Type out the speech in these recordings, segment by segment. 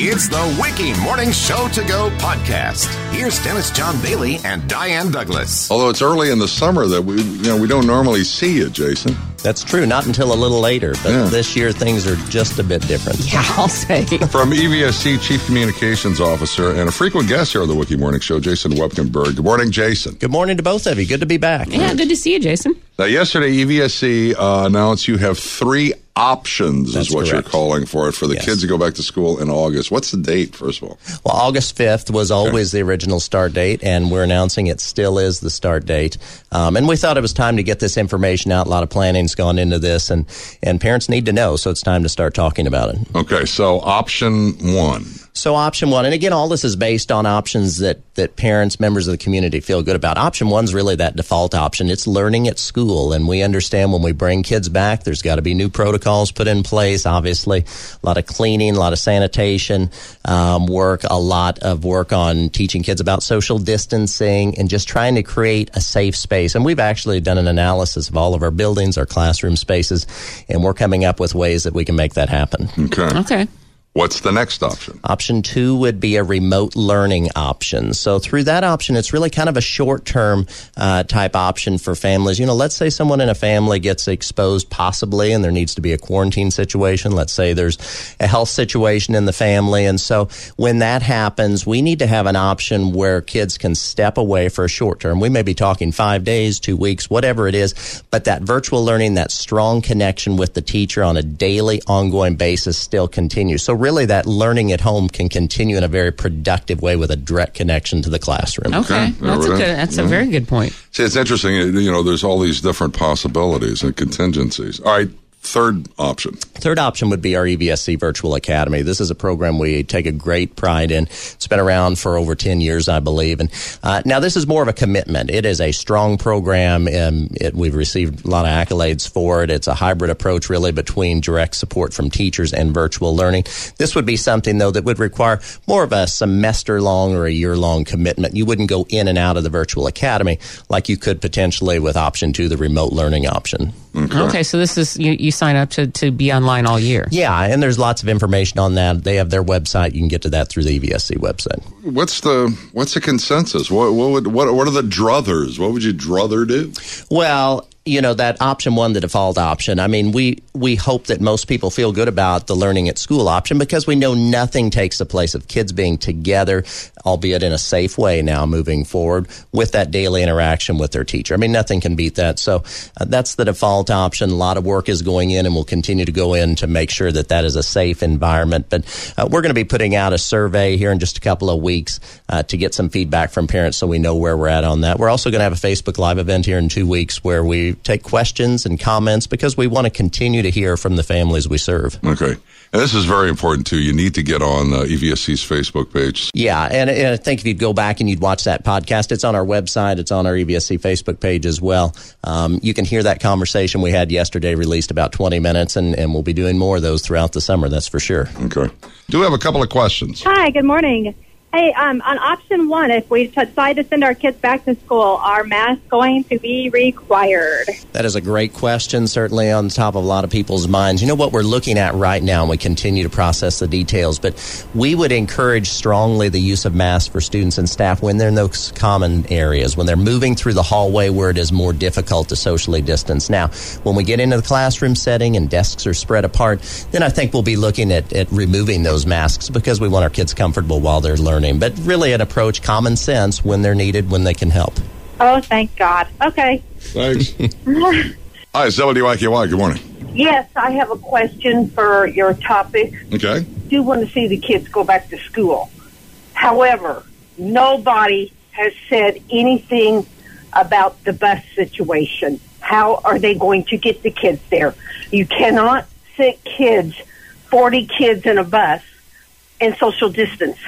It's the WIKY Morning Show to Go podcast. Here's Dennis John Bailey and Diane Douglas. Although it's early in the summer that we, you know, we don't normally see you, Jason. That's true. Not until a little later, but Yeah. this year things are just a bit different. Yeah, I'll say. From EVSC Chief Communications Officer and a frequent guest here on the WIKY Morning Show, Jason Woebkenberg. Good morning, Jason. Good morning to both of you. Good to be back. Yeah, good to see you, Jason. Now, yesterday, EVSC uh, announced you have three options, That's is what correct. you're calling for it, for the Yes. kids to go back to school in August. What's the date, first of all? Well, August 5th was always the original start date, and we're announcing it still is the start date. Um, and we thought it was time to get this information out. A lot of planning's gone into this, and, and parents need to know, so it's time to start talking about it. Okay, so option one. So option one, and again, all this is based on options that, that parents, members of the community feel good about. Option one's really that default option. It's learning at school, and we understand when we bring kids back, there's got to be new protocols put in place. Obviously, a lot of cleaning, a lot of sanitation um, work, a lot of work on teaching kids about social distancing, and just trying to create a safe space. And we've actually done an analysis of all of our buildings, our classroom spaces, and we're coming up with ways that we can make that happen. Okay. Okay. What's the next option? Option two would be a remote learning option. So through that option, it's really kind of a short term uh, type option for families. You know, let's say someone in a family gets exposed possibly and there needs to be a quarantine situation. Let's say there's a health situation in the family. And so when that happens, we need to have an option where kids can step away for a short term. We may be talking five days, two weeks, whatever it is, but that virtual learning, that strong connection with the teacher on a daily, ongoing basis still continues. So really that learning at home can continue in a very productive way with a direct connection to the classroom. Okay. Yeah, That's a good. That's a mm-hmm. very good point. See, it's interesting. You know, there's all these different possibilities and contingencies. All right, third option. Third option would be our EVSC Virtual Academy. This is a program we take a great pride in. It's been around for over 10 years, I believe. And uh, now this is more of a commitment. It is a strong program. And it, we've received a lot of accolades for it. It's a hybrid approach, really, between direct support from teachers and virtual learning. This would be something, though, that would require more of a semester long or a year long commitment. You wouldn't go in and out of the Virtual Academy like you could potentially with option two, the remote learning option. Okay, so this is you, you sign up to, to be online all year. Yeah, and there's lots of information on that. They have their website. You can get to that through the E EVSC website. What's the what's the consensus? What what would what what are the druthers? What would you druther do? Well, you know that option one, the default option. I mean, we we hope that most people feel good about the learning at school option because we know nothing takes the place of kids being together, albeit in a safe way now moving forward with that daily interaction with their teacher. I mean, nothing can beat that. So uh, that's the default option. A lot of work is going in, and will continue to go in to make sure that that is a safe environment. But uh, we're going to be putting out a survey here in just a couple of weeks uh, to get some feedback from parents, so we know where we're at on that. We're also going to have a Facebook Live event here in two weeks where we take questions and comments because we want to continue to hear from the families we serve. Okay, and this is very important too. You need to get on uh, EVSC's Facebook page. Yeah, and, and I think if you'd go back and you'd watch that podcast, it's on our website, it's on our E EVSC Facebook page as well. Um, you can hear that conversation we had yesterday, released about 20 minutes, and, and we'll be doing more of those throughout the summer, that's for sure. Okay, do we have a couple of questions. Hi, good morning. Hey, um, on option one, if we decide to send our kids back to school, are masks going to be required? That is a great question, certainly on top of a lot of people's minds. You know what we're looking at right now, and we continue to process the details, but we would encourage strongly the use of masks for students and staff when they're in those common areas, when they're moving through the hallway where it is more difficult to socially distance. Now, when we get into the classroom setting and desks are spread apart, then I think we'll be looking at, at removing those masks because we want our kids comfortable while they're learning. But really, an approach common sense when they're needed, when they can help. Oh, thank God. Okay. Thanks. Hi, WIKY. Good morning. Yes, I have a question for your topic. Okay. do want to see the kids go back to school. However, nobody has said anything about the bus situation. How are they going to get the kids there? You cannot sit kids, 40 kids in a bus, and social distance.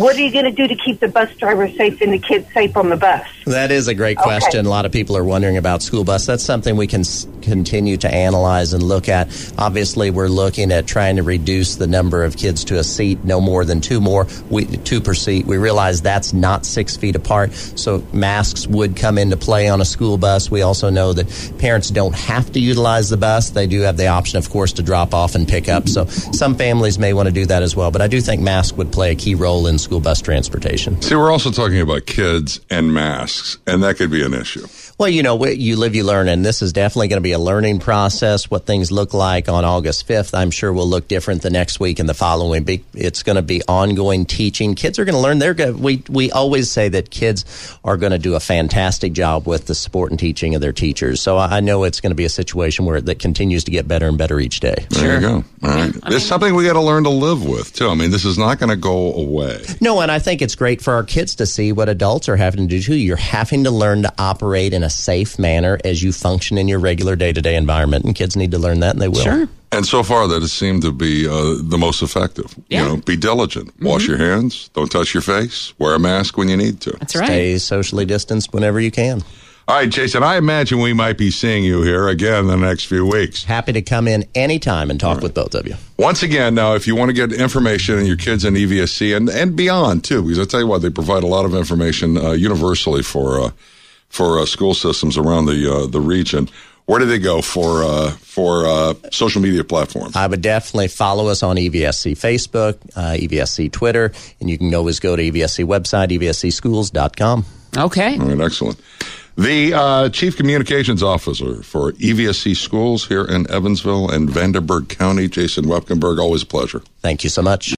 What are you going to do to keep the bus driver safe and the kids safe on the bus? That is a great question. A lot of people are wondering about school bus. That's something we can continue to analyze and look at. Obviously, we're looking at trying to reduce the number of kids to a seat, no more than two more, we, two per seat. We realize that's not six feet apart, so masks would come into play on a school bus. We also know that parents don't have to utilize the bus. They do have the option, of course, to drop off and pick up. So some families may want to do that as well. But I do think masks would play a key role in school bus transportation. See, we're also talking about kids and masks, and that could be an issue. Well, you know, you live, you learn, and this is definitely going to be a learning process. What things look like on August 5th, I'm sure will look different the next week and the following week. It's going to be ongoing teaching. Kids are going to learn. They're going we, we always say that kids are going to do a fantastic job with the support and teaching of their teachers. So I I know it's going to be a situation where that continues to get better and better each day. There you go. All right. There's something we got to learn to live with, too. I mean, this is not going to go away. No, and I think it's great for our kids to see what adults are having to do too. You're having to learn to operate in a safe manner as you function in your regular day to day environment, and kids need to learn that, and they will. Sure. And so far, that has seemed to be uh, the most effective. Yeah. You know, be diligent. Wash your hands. Don't touch your face. Wear a mask when you need to. That's right. Stay socially distanced whenever you can. All right, Jason, I imagine we might be seeing you here again the next few weeks. Happy to come in anytime and talk with both of you. Once again, now, if you want to get information on your kids in EVSC and, and beyond, too, because I tell you what, they provide a lot of information uh, universally for uh, for uh, school systems around the uh, the region. Where do they go for uh, for uh, social media platforms? I would definitely follow us on EVSC Facebook, uh, EVSC Twitter, and you can always go to EVSC website, evscschools.com. Okay. All right, excellent. The uh, Chief Communications Officer for EVSC Schools here in Evansville and Vanderburgh County, Jason Woebkenberg, always a pleasure. Thank you so much.